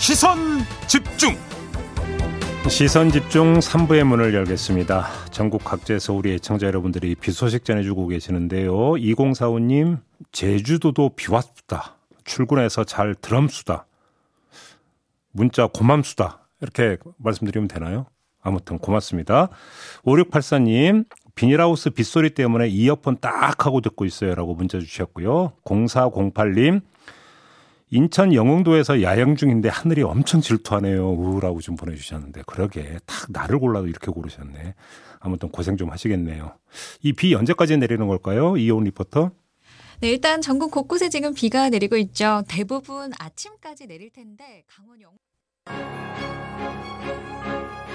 시선 집중 시선 집중 3부의 문을 열겠습니다. 전국 각지에서 우리 애청자 여러분들이 비 소식 전해주고 계시는데요. 2045님 제주도도 비 왔다. 출근해서 잘 드럼수다. 문자 고맘수다. 이렇게 말씀드리면 되나요? 아무튼 고맙습니다. 5684님 비닐하우스 빗소리 때문에 이어폰 딱 하고 듣고 있어요 라고 문자 주셨고요. 0408님 인천 영흥도에서 야영 중인데 하늘이 엄청 질투하네요. 우라고 좀 보내주셨는데 그러게 딱 나를 골라도 이렇게 고르셨네. 아무튼 고생 좀 하시겠네요. 이 비 언제까지 내리는 걸까요? 이온 리포터. 네, 일단 전국 곳곳에 지금 비가 내리고 있죠. 대부분 아침까지 내릴 텐데 강원 영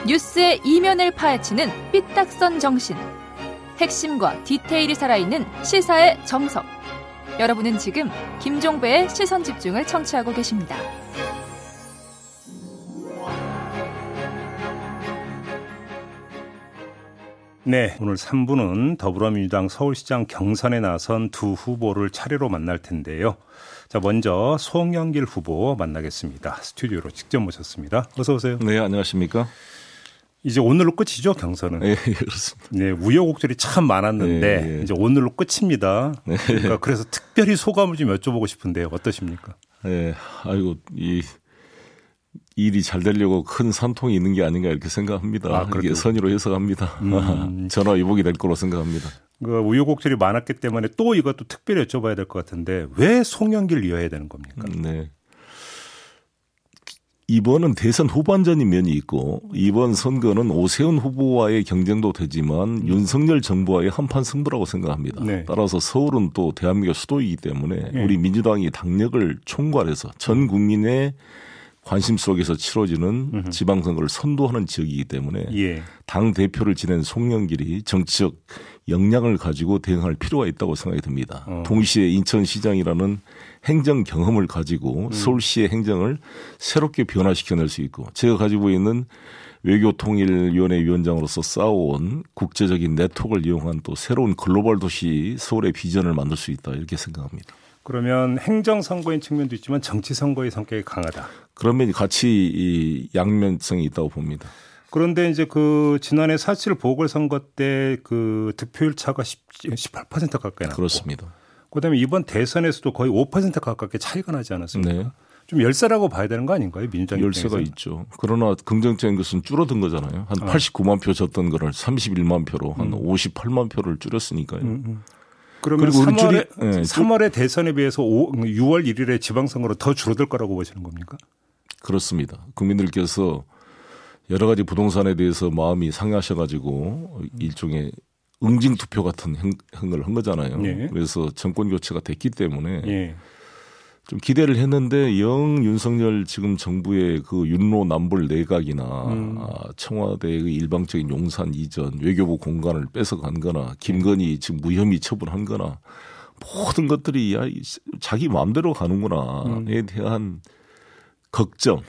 뉴스의 이면을 파헤치는 삐딱선 정신. 핵심과 디테일이 살아있는 시사의 정석. 여러분은 지금 김종배의 시선 집중을 청취하고 계십니다. 네, 오늘 3부는 더불어민주당 서울시장 경선에 나선 두 후보를 차례로 만날 텐데요. 자, 먼저 송영길 후보 만나겠습니다. 스튜디오로 직접 모셨습니다. 어서 오세요. 네, 안녕하십니까? 이제 오늘로 끝이죠, 경선은. 네, 그렇습니다. 네, 우여곡절이 참 많았는데 네, 네. 이제 오늘로 끝입니다. 네. 그러니까 그래서 특별히 소감을 좀 여쭤보고 싶은데요. 어떠십니까? 네, 아이고 이 일이 잘 되려고 큰 산통이 있는 게 아닌가 이렇게 생각합니다. 아, 그렇군요. 선의로 해석합니다. 음. 전화 위복이 될 거로 생각합니다. 그 우여곡절이 많았기 때문에 또 이것도 특별히 여쭤봐야 될 것 같은데 왜 송영길 이어야 되는 겁니까? 네. 이번은 대선 후반전인 면이 있고 이번 선거는 오세훈 후보와의 경쟁도 되지만 윤석열 정부와의 한판 승부라고 생각합니다. 네. 따라서 서울은 또 대한민국 수도이기 때문에 네. 우리 민주당이 당력을 총괄해서 전 국민의 관심 속에서 치러지는 지방선거를 선도하는 지역이기 때문에 예. 당 대표를 지낸 송영길이 정치적 역량을 가지고 대응할 필요가 있다고 생각이 듭니다. 어. 동시에 인천시장이라는 행정 경험을 가지고 서울시의 행정을 새롭게 변화시켜낼 수 있고 제가 가지고 있는 외교통일위원회 위원장으로서 쌓아온 국제적인 네트워크를 이용한 또 새로운 글로벌 도시 서울의 비전을 만들 수 있다 이렇게 생각합니다. 그러면 행정 선거인 측면도 있지만 정치 선거의 성격이 강하다. 그러면 같이 이 양면성이 있다고 봅니다. 그런데 이제 그 지난해 4.7 보궐선거 때 그 득표율 차가 18% 가까이 났고 그렇습니다. 그다음에 이번 대선에서도 거의 5% 가깝게 차이가 나지 않았습니까? 네. 좀 열세라고 봐야 되는 거 아닌가요? 민주당 열세가? 있죠. 그러나 긍정적인 것은 줄어든 거잖아요. 한 어. 89만 표 졌던 거를 31만 표로 한 음. 58만 표를 줄였으니까요. 그러면 그리고 우리 3월에, 줄이- 예, 3월의 대선에 비해서 5, 6월 1일에 지방선거로 더 줄어들 거라고 보시는 겁니까? 그렇습니다. 국민들께서 여러 가지 부동산에 대해서 마음이 상하셔가지고 일종의 응징 투표 같은 행, 행을 한 거잖아요. 예. 그래서 정권 교체가 됐기 때문에 예. 좀 기대를 했는데 영 윤석열 지금 정부의 그 윤로 남불 내각이나 음. 아, 청와대의 그 일방적인 용산 이전 외교부 공간을 뺏어간 거나 김건희 지금 무혐의 처분한 거나 모든 것들이 야, 이 자기 마음대로 가는구나에 대한 걱정,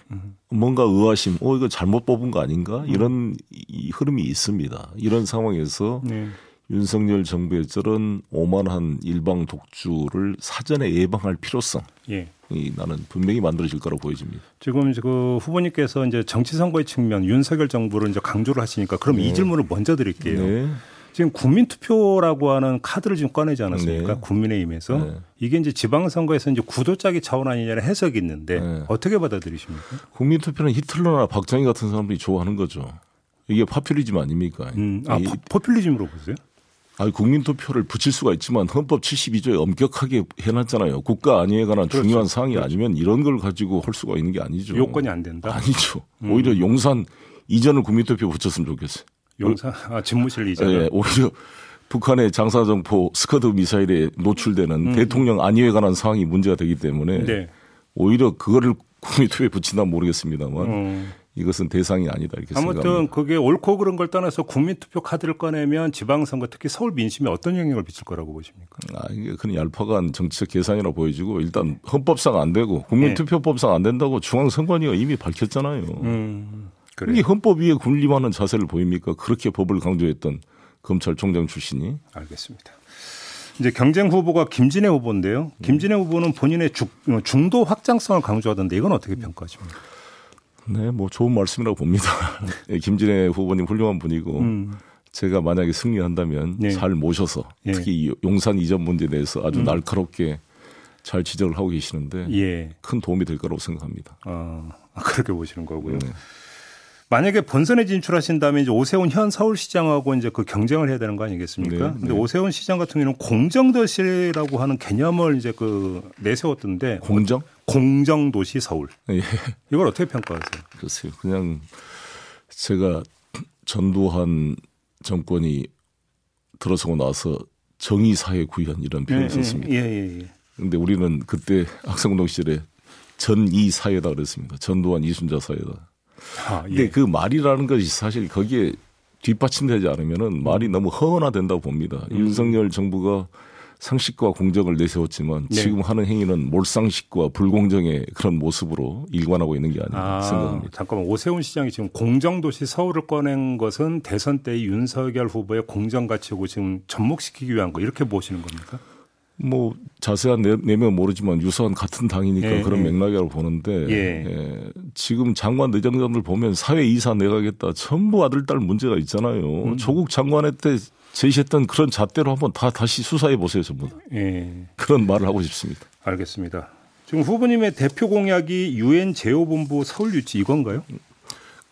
뭔가 의아심, 어, 이거 잘못 뽑은 거 아닌가? 이런 이 흐름이 있습니다. 이런 상황에서 네. 윤석열 정부의 저런 오만한 일방 독주를 사전에 예방할 필요성, 예. 이 나는 분명히 만들어질 거라고 보여집니다. 지금 그 후보님께서 이제 정치 선거의 측면 윤석열 정부를 이제 강조를 하시니까 그럼 이 질문을 먼저 드릴게요. 네. 지금 국민 투표라고 하는 카드를 지금 꺼내지 않았습니까? 네. 국민의힘에서 네. 이게 이제 지방선거에서 이제 구도짜기 차원 아니냐는 해석이 있는데 네. 어떻게 받아들이십니까? 국민투표는 히틀러나 박정희 같은 사람들이 좋아하는 거죠. 이게 파퓰리즘 아닙니까? 음, 아 이- 포, 포퓰리즘으로 보세요? 아니, 국민투표를 붙일 수가 있지만 헌법 72조에 엄격하게 해놨잖아요. 국가 안위에 관한 그렇죠. 중요한 사항이 아니면 이런 걸 가지고 할 수가 있는 게 아니죠. 요건이 안 된다. 음. 아니죠. 오히려 용산 이전을 국민투표 붙였으면 좋겠어요. 용산 아 집무실 이전. 예, 오히려 북한의 장사정포 스커드 미사일에 노출되는 대통령 안위에 관한 사항이 문제가 되기 때문에 음. 네. 오히려 그거를 국민투표에 붙인다 모르겠습니다만 음. 이것은 대상이 아니다 이렇게 아무튼 생각합니다. 그게 옳고 그른 걸 떠나서 국민투표 카드를 꺼내면 지방선거 특히 서울 민심에 어떤 영향을 미칠 거라고 보십니까? 아, 이게 그냥 얄팍한 정치적 계산이라 보여지고 일단 헌법상 안 되고 국민투표법상 안 된다고 중앙선관위가 이미 밝혔잖아요. 음, 이게 그래. 헌법 위에 군림하는 자세를 보입니까? 그렇게 법을 강조했던 검찰총장 출신이 알겠습니다. 이제 경쟁 후보가 김진애 후보인데요. 김진애 후보는 본인의 주, 중도 확장성을 강조하던데 이건 어떻게 평가하십니까? 네, 뭐 좋은 말씀이라고 봅니다. 예, 김진애 후보님 훌륭한 분이고 음. 제가 만약에 승리한다면 네. 잘 모셔서 예. 특히 이 용산 이전 문제에 대해서 아주 날카롭게 잘 지적을 하고 계시는데 예. 큰 도움이 될 거라고 생각합니다. 어, 그렇게 보시는 거고요. 네. 만약에 본선에 진출하신다면 이제 오세훈 현 서울시장하고 이제 그 경쟁을 해야 되는 거 아니겠습니까? 네, 근데 네. 오세훈 시장 같은 경우는 공정도시라고 하는 개념을 이제 그 내세웠던데 공정? 공정도시 서울 예, 이걸 어떻게 평가하세요? 글쎄요. 그냥 제가 전두환 정권이 들어서고 나서 정의 사회 구현 이런 표현을 썼습니다. 예, 예, 예. 근데 우리는 그때 학생동 시절에 전이 사회다 그랬습니다. 전두환 이순자 사회다. 아, 근데 예. 그 말이라는 것이 사실 거기에 뒷받침되지 않으면은 말이 너무 허언화된다고 봅니다. 음. 윤석열 정부가 상식과 공정을 내세웠지만 네. 지금 하는 행위는 몰상식과 불공정의 그런 모습으로 일관하고 있는 게 아닌가 아, 생각합니다. 잠깐만 오세훈 시장이 지금 공정도시 서울을 꺼낸 것은 대선 때 윤석열 후보의 공정 가치고 지금 접목시키기 위한 거 이렇게 보시는 겁니까? 뭐 자세한 내, 내면 모르지만 유사한 같은 당이니까 예, 그런 예. 맥락이라고 보는데 예. 예, 지금 장관 내정자들 보면 사회 이사 내가겠다 전부 아들 딸 문제가 있잖아요. 음. 조국 장관회 때 제시했던 그런 잣대로 한번 다 다시 수사해 보세요 전부 다. 예. 그런 말을 하고 싶습니다. 알겠습니다. 지금 후보님의 대표 공약이 유엔 제오본부 서울 유치 이건가요?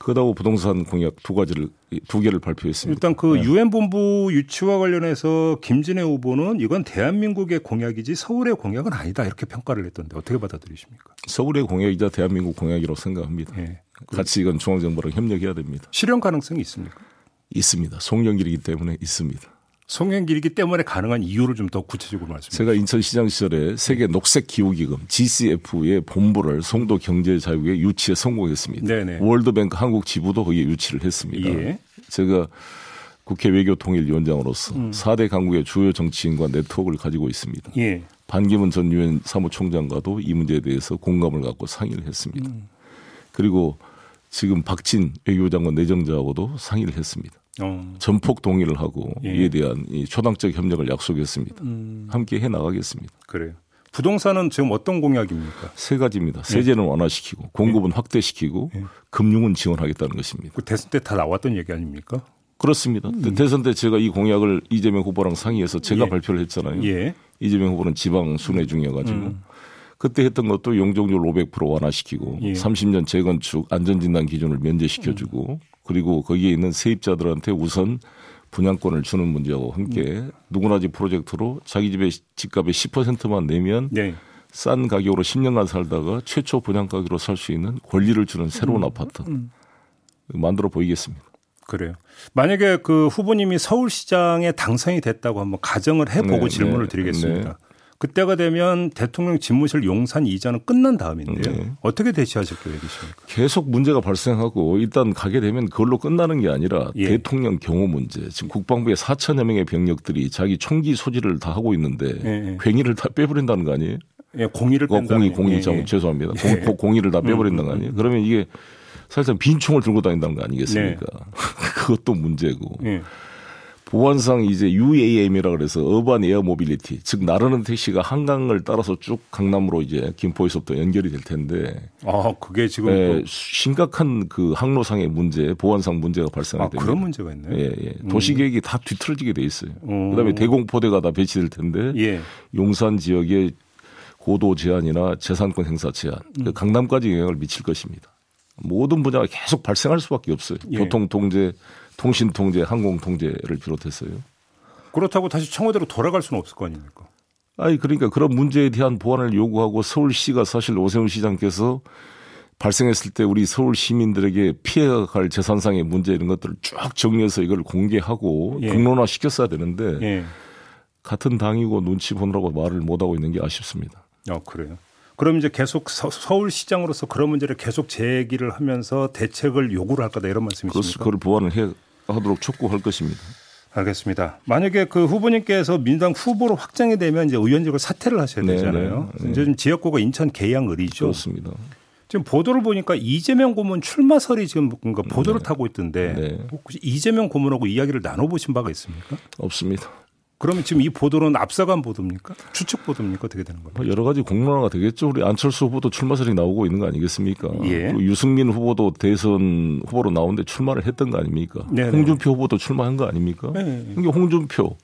그다고 부동산 공약 두 가지를 두 개를 발표했습니다. 일단 그 네. 유엔 본부 유치와 관련해서 김진애 후보는 이건 대한민국의 공약이지 서울의 공약은 아니다 이렇게 평가를 했던데 어떻게 받아들이십니까? 서울의 공약이자 대한민국 공약이라고 생각합니다. 예. 같이 이건 중앙정부랑 협력해야 됩니다. 실현 가능성이 있습니까? 있습니다. 송영길이기 때문에 있습니다. 송영길이기 때문에 가능한 이유를 좀 더 구체적으로 말씀해 주세요. 제가 인천시장 시절에 세계 녹색 기후기금 GCF의 본부를 송도 경제자유에 유치에 성공했습니다. 네네. 월드뱅크 한국 지부도 거기에 유치를 했습니다. 예. 제가 국회 외교통일위원장으로서 음. 4대 강국의 주요 정치인과 네트워크를 가지고 있습니다. 예. 반기문 전 유엔 사무총장과도 이 문제에 대해서 공감을 갖고 상의를 했습니다. 음. 그리고 지금 박진 외교장관 내정자하고도 상의를 했습니다. 어. 전폭 동의를 하고 예. 이에 대한 이 초당적 협력을 약속했습니다. 음. 함께 해 나가겠습니다. 그래요. 부동산은 지금 어떤 공약입니까? 세 가지입니다. 세제는 완화시키고 공급은 확대시키고 예. 금융은 지원하겠다는 것입니다. 그 대선 때 다 나왔던 얘기 아닙니까? 그렇습니다. 대선 때 제가 이 공약을 이재명 후보랑 상의해서 제가 예. 발표를 했잖아요. 예. 이재명 후보는 지방 순회 중이어가지고 음. 그때 했던 것도 용적률 500% 완화시키고 예. 30년 재건축 안전진단 기준을 면제시켜주고 그리고 거기에 있는 세입자들한테 우선 분양권을 주는 문제하고 함께 음. 누구나 집 프로젝트로 자기 집의 집값의 10%만 내면 네. 싼 가격으로 10년간 살다가 최초 분양 가격으로 살 수 있는 권리를 주는 새로운 음. 아파트 만들어 보이겠습니다. 그래요. 만약에 그 후보님이 서울시장에 당선이 됐다고 한번 가정을 해보고 네, 질문을 네, 드리겠습니다. 네. 그때가 되면 대통령 집무실 용산 이전은 끝난 다음인데요. 네. 어떻게 대처하실 계획이십니까? 계속 문제가 발생하고 일단 가게 되면 그걸로 끝나는 게 아니라 예. 대통령 경호 문제. 지금 국방부에 4천여 명의 병력들이 자기 총기 소지를 다 하고 있는데 예, 예. 괜히를 다 빼버린다는 거 아니에요? 예, 공의를 어, 공이 공이 예, 참 예. 죄송합니다. 예. 공, 공이를 다 빼버린다는 거 아니에요? 그러면 이게 사실상 빈 총을 들고 다닌다는 거 아니겠습니까? 그것도 문제고. 예. 보안상 이제 UAM이라 그래서 Urban Air Mobility, 즉 나르는 택시가 한강을 따라서 쭉 강남으로 이제 김포에서부터 연결이 될 텐데 아, 그게 지금 예, 또- 심각한 그 항로상의 문제, 보안상 문제가 아, 발생하게 됩니다. 그런 문제가 있네요. 예, 예. 도시 계획이 다 뒤틀어지게 돼 있어요. 음. 그다음에 대공포대가 다 배치될 텐데 예. 용산 지역의 고도 제한이나 재산권 행사 제한, 음. 그 강남까지 영향을 미칠 것입니다. 모든 분야가 계속 발생할 수밖에 없어요. 예. 교통 통제, 통신 통제, 항공 통제를 비롯해서요. 그렇다고 다시 청와대로 돌아갈 수는 없을 거 아닙니까? 아니 그러니까 그런 문제에 대한 보완을 요구하고 서울시가 사실 오세훈 시장께서 발생했을 때 우리 서울 시민들에게 피해갈 재산상의 문제 이런 것들을 쭉 정리해서 이걸 공개하고 예. 공론화 시켰어야 되는데 예. 같은 당이고 눈치 보느라고 말을 못 하고 있는 게 아쉽습니다. 아, 그래요. 그럼 이제 계속 서, 서울시장으로서 그런 문제를 계속 제기를 하면서 대책을 요구를 할 거다 이런 말씀이십니까? 그걸 보완을 해 하도록 촉구할 것입니다. 알겠습니다. 만약에 그 후보님께서 민주당 후보로 확정이 되면 이제 의원직을 사퇴를 하셔야 네, 되잖아요. 네, 네. 이제 좀 지역구가 인천 계양 을이죠. 그렇습니다. 지금 보도를 보니까 이재명 고문 출마설이 지금 뭔가 보도를 타고 있던데 네. 혹시 이재명 고문하고 이야기를 나눠보신 바가 있습니까? 없습니다. 그러면 지금 이 보도는 앞서간 보도입니까? 추측 보도입니까? 어떻게 되는 겁니까? 뭐 여러 가지 공론화가 되겠죠. 우리 안철수 후보도 출마 설이 나오고 있는 거 아니겠습니까? 예. 또 유승민 후보도 대선 후보로 나오는데 출마를 했던 거 아닙니까? 네네. 홍준표 후보도 출마한 거 아닙니까? 네. 이게 홍준표,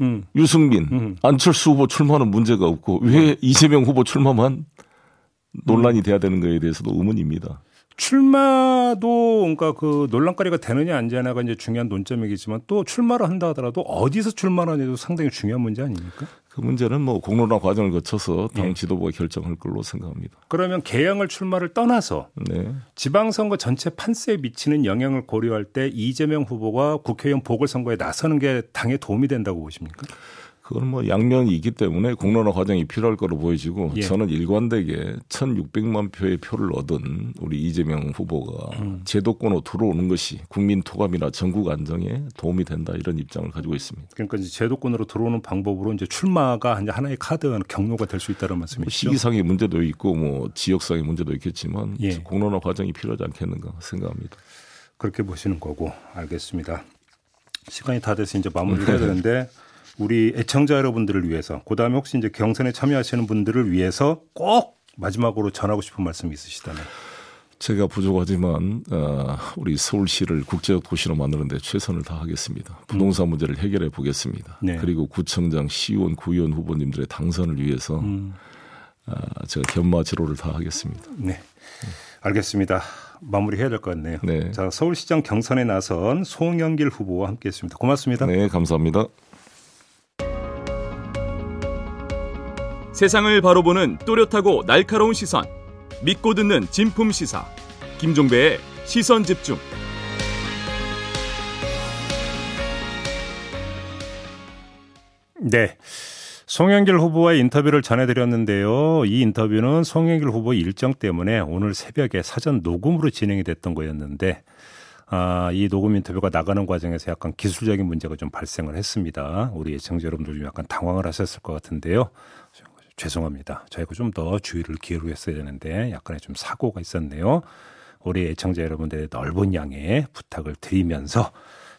음. 유승민, 음. 안철수 후보 출마는 문제가 없고 왜 이재명 후보 출마만 논란이 돼야 되는 거에 대해서도 의문입니다. 출마도 그러니까 그 논란거리가 되느냐 안 되느냐가 이제 중요한 논점이겠지만 또 출마를 한다 하더라도 어디서 출마하느냐도 상당히 중요한 문제 아닙니까? 그 문제는 뭐 공론화 과정을 거쳐서 당 예. 지도부가 결정할 걸로 생각합니다. 그러면 개항을 출마를 떠나서 네. 지방선거 전체 판세에 미치는 영향을 고려할 때 이재명 후보가 국회의원 보궐선거에 나서는 게 당에 도움이 된다고 보십니까? 그건 뭐 양면이 있기 때문에 공론화 과정이 필요할 거로 보여지고 예. 저는 일관되게 1,600만 표의 표를 얻은 우리 이재명 후보가 음. 제도권으로 들어오는 것이 국민 토감이나 전국 안정에 도움이 된다 이런 입장을 가지고 있습니다. 그러니까 이제 제도권으로 들어오는 방법으로 이제 출마가 이제 하나의 카드 경로가 될 수 있다는 뭐 말씀이시죠? 시기상의 문제도 있고 뭐 지역상의 문제도 있겠지만 예. 공론화 과정이 필요하지 않겠는가 생각합니다. 그렇게 보시는 거고 알겠습니다. 시간이 다 돼서 이제 마무리를 해야 되는데 우리 애청자 여러분들을 위해서 그다음에 혹시 이제 경선에 참여하시는 분들을 위해서 꼭 마지막으로 전하고 싶은 말씀 있으시다면 제가 부족하지만 어, 우리 서울시를 국제적 도시로 만드는데 최선을 다하겠습니다. 부동산 문제를 해결해 보겠습니다. 네. 그리고 구청장, 시의원, 구의원 후보님들의 당선을 위해서 음. 어, 제가 견마지로를 다하겠습니다. 네. 알겠습니다. 마무리해야 될 것 같네요. 네. 자, 서울시장 경선에 나선 송영길 후보와 함께했습니다. 고맙습니다. 네, 감사합니다. 세상을 바로 보는 또렷하고 날카로운 시선 믿고 듣는 진품 시사 김종배의 시선 집중 네. 송영길 후보와의 인터뷰를 전해드렸는데요. 이 인터뷰는 송영길 후보 일정 때문에 오늘 새벽에 사전 녹음으로 진행이 됐던 거였는데, 아, 이 녹음 인터뷰가 나가는 과정에서 약간 기술적인 문제가 좀 발생을 했습니다. 우리 예청자 여러분들 좀 약간 당황을 하셨을 것 같은데요. 죄송합니다. 저희가 좀 더 주의를 기울였어야 되는데 약간의 좀 사고가 있었네요. 우리 애청자 여러분들의 넓은 양해 부탁을 드리면서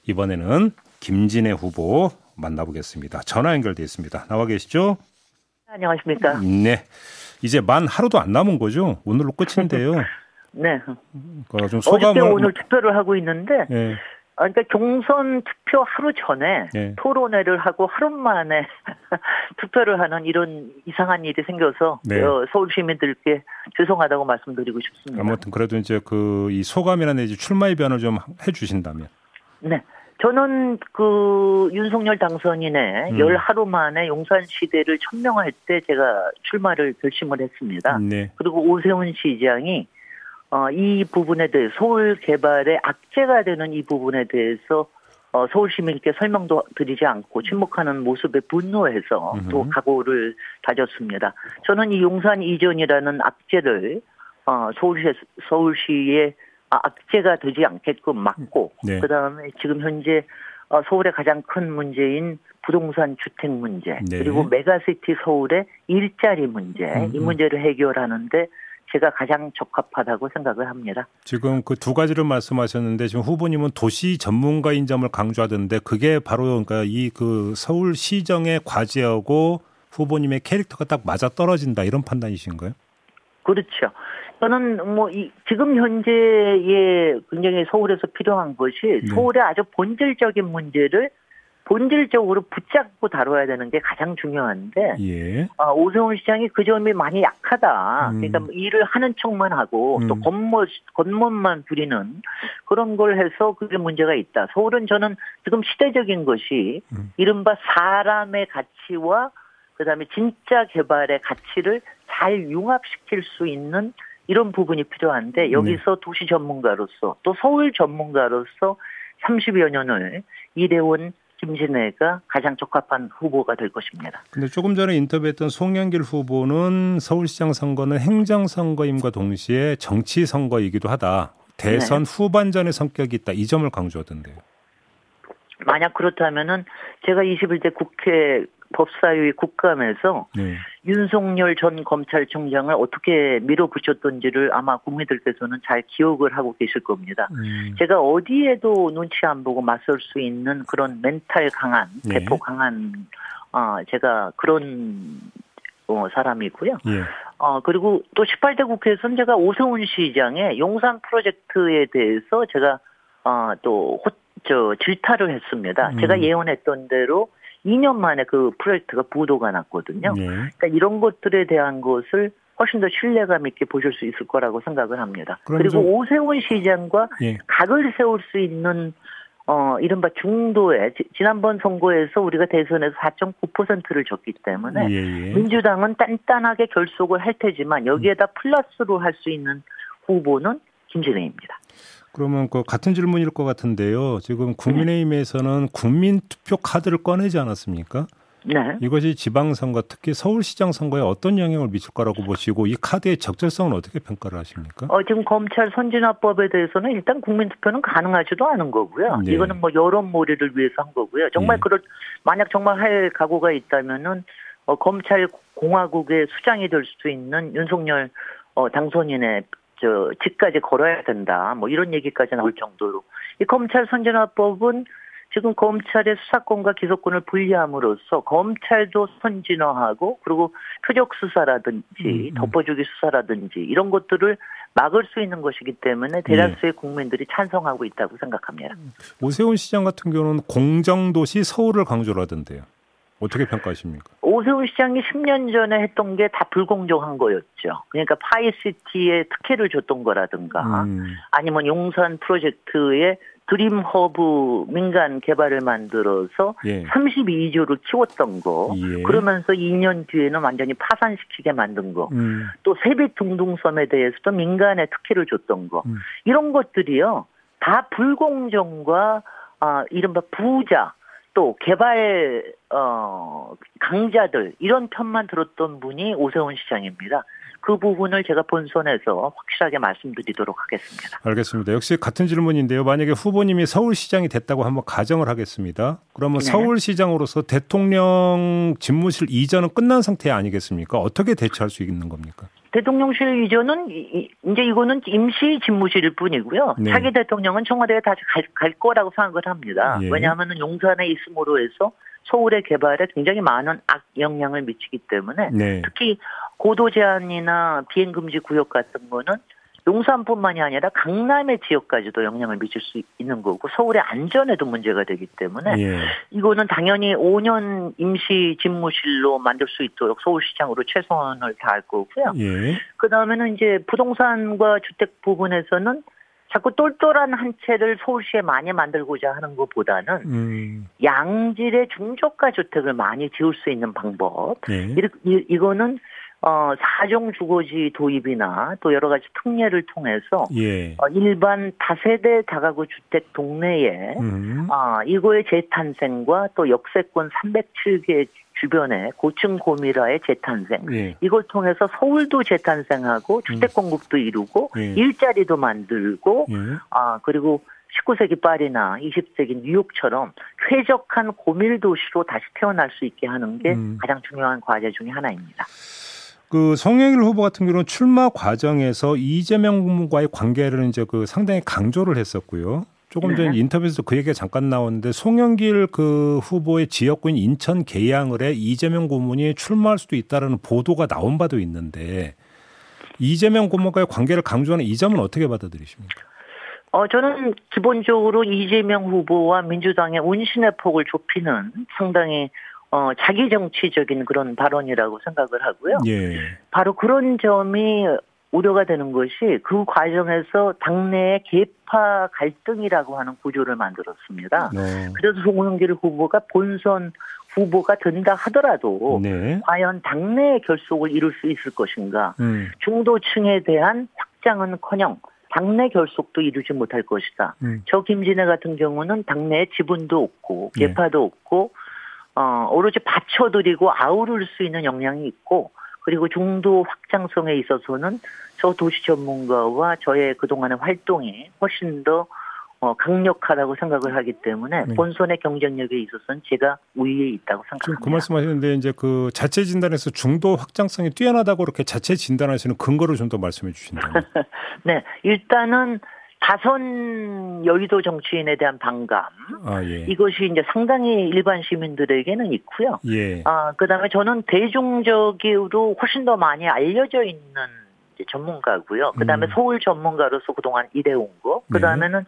이번에는 김진애 후보 만나보겠습니다. 전화 연결돼 있습니다. 나와 계시죠? 안녕하십니까. 네. 이제 만 하루도 안 남은 거죠? 오늘로 끝인데요. 네. 그러니까 좀 소감을 오늘 투표를 하고 있는데, 예. 아, 그러니까 경선 투표 하루 전에 네. 토론회를 하고 하루 만에 투표를 하는 이런 이상한 일이 생겨서 네. 어, 서울 시민들께 죄송하다고 말씀드리고 싶습니다. 아무튼 그래도 이제 그 이 소감이나 내지 출마 의 변을 좀 해주신다면. 네. 저는 그 윤석열 당선인의 음. 열 하루 만에 용산 시대를 천명할 때 제가 출마를 결심을 했습니다. 네. 그리고 오세훈 시장이 어, 이 부분에 대해 서울 개발의 악재가 되는 이 부분에 대해서 어, 서울 시민께 설명도 드리지 않고 침묵하는 모습에 분노해서 음흠. 또 각오를 다졌습니다. 저는 이 용산 이전이라는 악재를 어, 서울시 서울시의 아, 악재가 되지 않게끔 막고 네. 그다음에 지금 현재 어, 서울의 가장 큰 문제인 부동산 주택 문제 네. 그리고 메가시티 서울의 일자리 문제 음, 이 음. 문제를 해결하는데 제가 가장 적합하다고 생각을 합니다. 지금 그 두 가지를 말씀하셨는데 지금 후보님은 도시 전문가인 점을 강조하던데 그게 바로 그러니까 이 그 서울 시정의 과제하고 후보님의 캐릭터가 딱 맞아 떨어진다 이런 판단이신가요? 그렇죠. 저는 뭐 이 지금 현재의 굉장히 서울에서 필요한 것이 네. 서울의 아주 본질적인 문제를 본질적으로 붙잡고 다뤄야 되는 게 가장 중요한데 예. 아, 오세훈 시장이 그 점이 많이 약하다. 음. 그러니까 뭐 일을 하는 척만 하고 또 음. 겉멋, 겉멋만 부리는 그런 걸 해서 그게 문제가 있다. 서울은 저는 지금 시대적인 것이 음. 이른바 사람의 가치와 그다음에 진짜 개발의 가치를 잘 융합시킬 수 있는 이런 부분이 네. 필요한데 여기서 도시 전문가로서 또 서울 전문가로서 30여 년을 일해온 김진애가 가장 적합한 후보가 될 것입니다. 근데 조금 전에 인터뷰했던 송영길 후보는 서울시장 선거는 행정 선거임과 동시에 정치 선거이기도 하다. 대선 후반전의 성격이 있다. 이 점을 강조하던데요. 만약 그렇다면은 제가 21대 국회 법사위 국감에서 네. 윤석열 전 검찰총장을 어떻게 밀어붙였던지를 아마 국민들께서는 잘 기억을 하고 계실 겁니다. 음. 제가 어디에도 눈치 안 보고 맞설 수 있는 그런 멘탈 강한, 네. 배포 강한, 아, 제가 그런 어, 사람이고요. 예. 어, 그리고 또 18대 국회에서는 제가 오세훈 시장의 용산 프로젝트에 대해서 제가, 어, 또, 호, 저, 질타를 했습니다. 음. 제가 예언했던 대로 2년 만에 그 프로젝트가 부도가 났거든요. 예. 그러니까 이런 것들에 대한 것을 훨씬 더 신뢰감 있게 보실 수 있을 거라고 생각을 합니다. 그리고 좀- 오세훈 시장과 예. 각을 세울 수 있는 어 이른바 중도에 지- 지난번 선거에서 우리가 대선에서 4.9%를 줬기 때문에 예, 예. 민주당은 단단하게 결속을 할 테지만 여기에다 플러스로 할 수 있는 후보는 김진애입니다. 그러면 그 같은 질문일 것 같은데요. 지금 국민의힘에서는 국민투표 카드를 꺼내지 않았습니까? 네. 이것이 지방선거, 특히 서울시장 선거에 어떤 영향을 미칠 거라고 보시고 이 카드의 적절성은 어떻게 평가를 하십니까? 어, 지금 검찰 선진화법에 대해서는 일단 국민투표는 가능하지도 않은 거고요. 네. 이거는 뭐 여론몰이를 위해서 한 거고요. 정말 네. 그럴, 만약 정말 할 각오가 있다면은, 어, 검찰 공화국의 수장이 될수 있는 윤석열, 어, 당선인의 저, 직까지 걸어야 된다. 뭐 이런 얘기까지 나올 정도로. 이 검찰 선진화법은 지금 검찰의 수사권과 기소권을 분리함으로써 검찰도 선진화하고 그리고 표적 수사라든지 음, 음. 덮어주기 수사라든지 이런 것들을 막을 수 있는 것이기 때문에 대다수의 국민들이 찬성하고 있다고 생각합니다. 오세훈 시장 같은 경우는 공정도시 서울을 강조를 하던데요. 어떻게 평가하십니까? 오세훈 시장이 10년 전에 했던 게 다 불공정한 거였죠. 그러니까 파이시티에 특혜를 줬던 거라든가 음, 아니면 용산 프로젝트에 드림 허브 민간 개발을 만들어서 예. 32조를 키웠던 거. 예. 그러면서 2년 뒤에는 완전히 파산시키게 만든 거. 음, 또 세빛 둥둥섬에 대해서도 민간에 특혜를 줬던 거. 음. 이런 것들이요. 다 불공정과 아, 이른바 부자 또 개발 어 강자들 이런 편만 들었던 분이 오세훈 시장입니다. 그 부분을 제가 본선에서 확실하게 말씀드리도록 하겠습니다. 알겠습니다. 역시 같은 질문인데요. 만약에 후보님이 서울시장이 됐다고 한번 가정을 하겠습니다. 그러면 네. 서울시장으로서 대통령 집무실 이전은 끝난 상태 아니겠습니까? 어떻게 대처할 수 있는 겁니까? 대통령실 이전은 이- 이제 이거는 임시 집무실일 뿐이고요. 네. 차기 대통령은 청와대에 다시 갈, 갈 거라고 생각을 합니다. 예. 왜냐하면 용산에 있음으로 해서 서울의 개발에 굉장히 많은 악 영향을 미치기 때문에 네. 특히 고도 제한이나 비행 금지 구역 같은 거는 용산뿐만이 아니라 강남의 지역까지도 영향을 미칠 수 있는 거고 서울의 안전에도 문제가 되기 때문에 예. 이거는 당연히 5년 임시 집무실로 만들 수 있도록 서울시장으로 최선을 다할 거고요. 예. 그 다음에는 이제 부동산과 주택 부분에서는 자꾸 똘똘한 한 채를 서울시에 많이 만들고자 하는 것보다는 음. 양질의 중저가 주택을 많이 지을 수 있는 방법. 예. 이, 이, 이거는 어, 사종 주거지 도입이나 또 여러 가지 특례를 통해서 예. 어, 일반 다세대 다가구 주택 동네에 음. 아, 이거의 재탄생과 또 역세권 307개 주변에 고층 고밀화의 재탄생. 예. 이걸 통해서 서울도 재탄생하고 주택 공급도 이루고 예. 일자리도 만들고 예. 아 그리고 19세기 파리나 20세기 뉴욕처럼 쾌적한 고밀 도시로 다시 태어날 수 있게 하는 게 음. 가장 중요한 과제 중에 하나입니다. 그 송영길 후보 같은 경우는 출마 과정에서 이재명 후보와의 관계를 이제 그 상당히 강조를 했었고요. 조금 전 네. 인터뷰에서 그 얘기가 잠깐 나왔는데 송영길 그 후보의 지역구인 인천 계양을 해 이재명 고문이 출마할 수도 있다라는 보도가 나온 바도 있는데 이재명 고문과의 관계를 강조하는 이 점은 어떻게 받아들이십니까? 어, 저는 기본적으로 이재명 후보와 민주당의 운신의 폭을 좁히는 상당히 어, 자기 정치적인 그런 발언이라고 생각을 하고요. 예. 바로 그런 점이 우려가 되는 것이 그 과정에서 당내의 계파 갈등이라고 하는 구조를 만들었습니다. 어. 그래서 송영길 후보가 본선 후보가 된다 하더라도 네. 과연 당내의 결속을 이룰 수 있을 것인가? 음. 중도층에 대한 확장은커녕 당내 결속도 이루지 못할 것이다. 음. 저 김진애 같은 경우는 당내에 지분도 없고 네. 개파도 없고 어, 오로지 받쳐드리고 아우를 수 있는 역량이 있고 그리고 중도 확장성에 있어서는 저 도시 전문가와 저의 그동안의 활동이 훨씬 더 어, 강력하다고 생각을 하기 때문에 네. 본선의 경쟁력에 있어서는 제가 우위에 있다고 생각합니다. 그 말씀하시는데 이제 그 자체 진단에서 중도 확장성이 뛰어나다고 이렇게 자체 진단하시는 근거를 좀 더 말씀해 주신다면. 네, 일단은 다선 여의도 정치인에 대한 반감 아 예. 이것이 이제 상당히 일반 시민들에게는 있고요. 예. 아, 그다음에 저는 대중적으로 훨씬 더 많이 알려져 있는 전문가고요. 그다음에 음. 서울 전문가로서 그동안 일해온 거. 그다음에는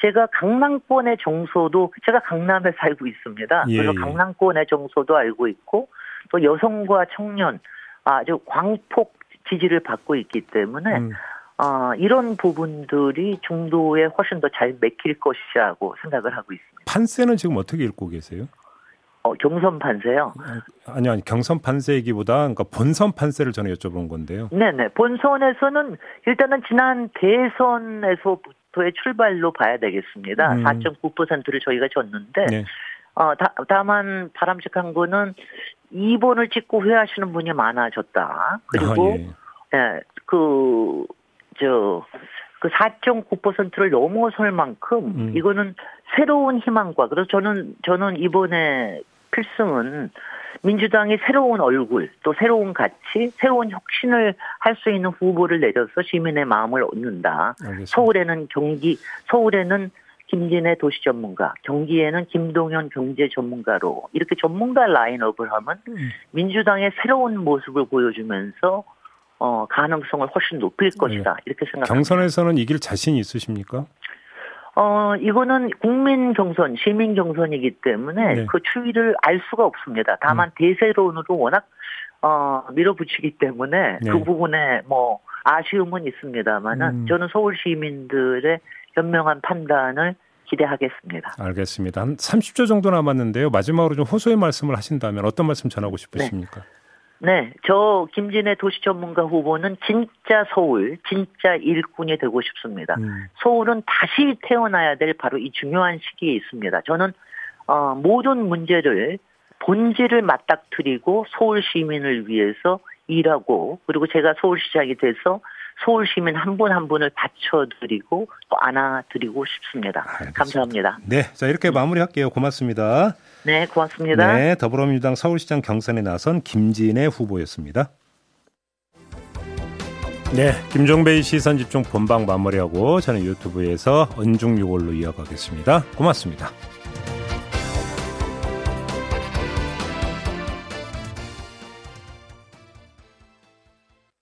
제가 강남권의 정서도 제가 강남에 살고 있습니다. 예, 그래서 예. 강남권의 정서도 알고 있고 또 여성과 청년 아주 광폭 지지를 받고 있기 때문에 음. 어, 이런 부분들이 중도에 훨씬 더 잘 맥힐 것이라고 생각을 하고 있습니다. 판세는 지금 어떻게 읽고 계세요? 어, 경선 판세요. 아니 아니 경선 판세이기보다 그러니까 본선 판세를 저는 여쭤본 건데요. 네네. 본선에서는 일단은 지난 대선에서부터의 출발로 봐야 되겠습니다. 음. 4.9%를 저희가 졌는데, 네. 어, 다, 다만 바람직한 거는 2번을 찍고 후회하시는 분이 많아졌다. 그리고, 아, 예. 예, 그, 저, 그 4.9%를 넘어설 만큼 음. 이거는 새로운 희망과 그래서 저는 저는 이번에 필승은 민주당이 새로운 얼굴 또 새로운 가치 새로운 혁신을 할 수 있는 후보를 내려서 시민의 마음을 얻는다. 알겠습니다. 서울에는 경기 서울에는 김진애 도시 전문가, 경기에는 김동연 경제 전문가로 이렇게 전문가 라인업을 하면 음. 민주당의 새로운 모습을 보여주면서 어, 가능성을 훨씬 높일 것이다 이렇게 생각합니다. 경선에서는 이길 자신 있으십니까? 어, 이거는 국민 경선, 시민 경선이기 때문에 네. 그 추이를 알 수가 없습니다. 다만 대세론으로 워낙 어, 밀어붙이기 때문에 네. 그 부분에 뭐 아쉬움은 있습니다만은 음. 저는 서울 시민들의 현명한 판단을 기대하겠습니다. 알겠습니다. 한 30초 정도 남았는데요. 마지막으로 좀 호소의 말씀을 하신다면 어떤 말씀 전하고 싶으십니까? 네, 저 김진애 도시 전문가 후보는 진짜 서울, 진짜 일꾼이 되고 싶습니다. 음. 서울은 다시 태어나야 될 바로 이 중요한 시기에 있습니다. 저는 어, 모든 문제를 본질을 맞닥뜨리고 서울 시민을 위해서 일하고 그리고 제가 서울시장이 돼서 서울 시민 한 분 한 분을 받쳐드리고 또 안아드리고 싶습니다. 알겠습니다. 감사합니다. 네, 자 이렇게 마무리할게요. 고맙습니다. 네, 고맙습니다. 네, 더불어민주당 서울시장 경선에 나선 김진애 후보였습니다. 네, 김종배의 시선 집중 본방 마무리하고 저는 유튜브에서 언중유골로 이어가겠습니다. 고맙습니다.